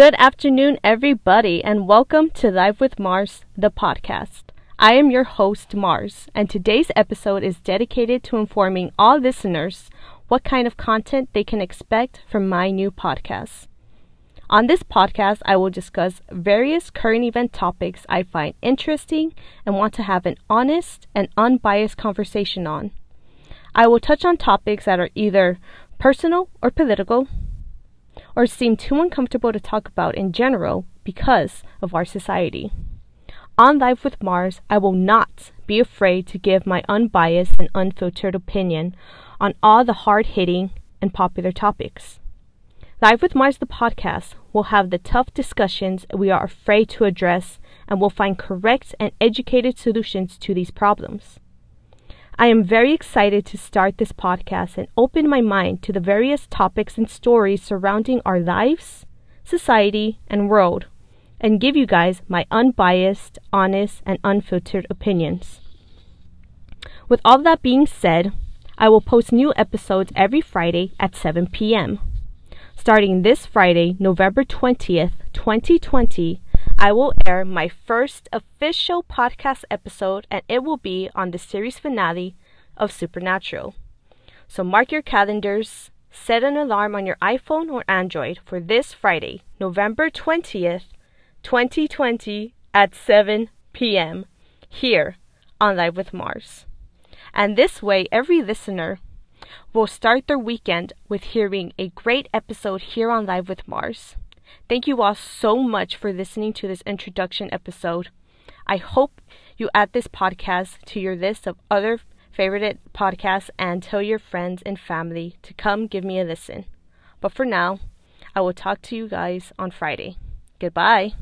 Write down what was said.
Good afternoon, everybody, and welcome to Live with Mars, the podcast. I am your host, Mars, and today's episode is dedicated to informing all listeners what kind of content they can expect from my new podcast. On this podcast, I will discuss various current event topics I find interesting and want to have an honest and unbiased conversation on. I will touch on topics that are either personal or political, or seem too uncomfortable to talk about in general because of our society. On Live with Mars, I will not be afraid to give my unbiased and unfiltered opinion on all the hard hitting and popular topics. Live with Mars, the podcast, will have the tough discussions we are afraid to address and will find correct and educated solutions to these problems. I am very excited to start this podcast and open my mind to the various topics and stories surrounding our lives, society, and world, and give you guys my unbiased, honest, and unfiltered opinions. With all that being said, I will post new episodes every Friday at 7 p.m. Starting this Friday, November 20th, 2020, I will air my first official podcast episode, and it will be on the series finale of Supernatural. So mark your calendars, set an alarm on your iPhone or Android for this Friday, November 20th, 2020, at 7 p.m., here on Live with Mars. And this way, every listener will start their weekend with hearing a great episode here on Live with Mars. Thank you all so much for listening to this introduction episode. I hope you add this podcast to your list of other favorite podcasts and tell your friends and family to come give me a listen. But for now, I will talk to you guys on Friday. Goodbye.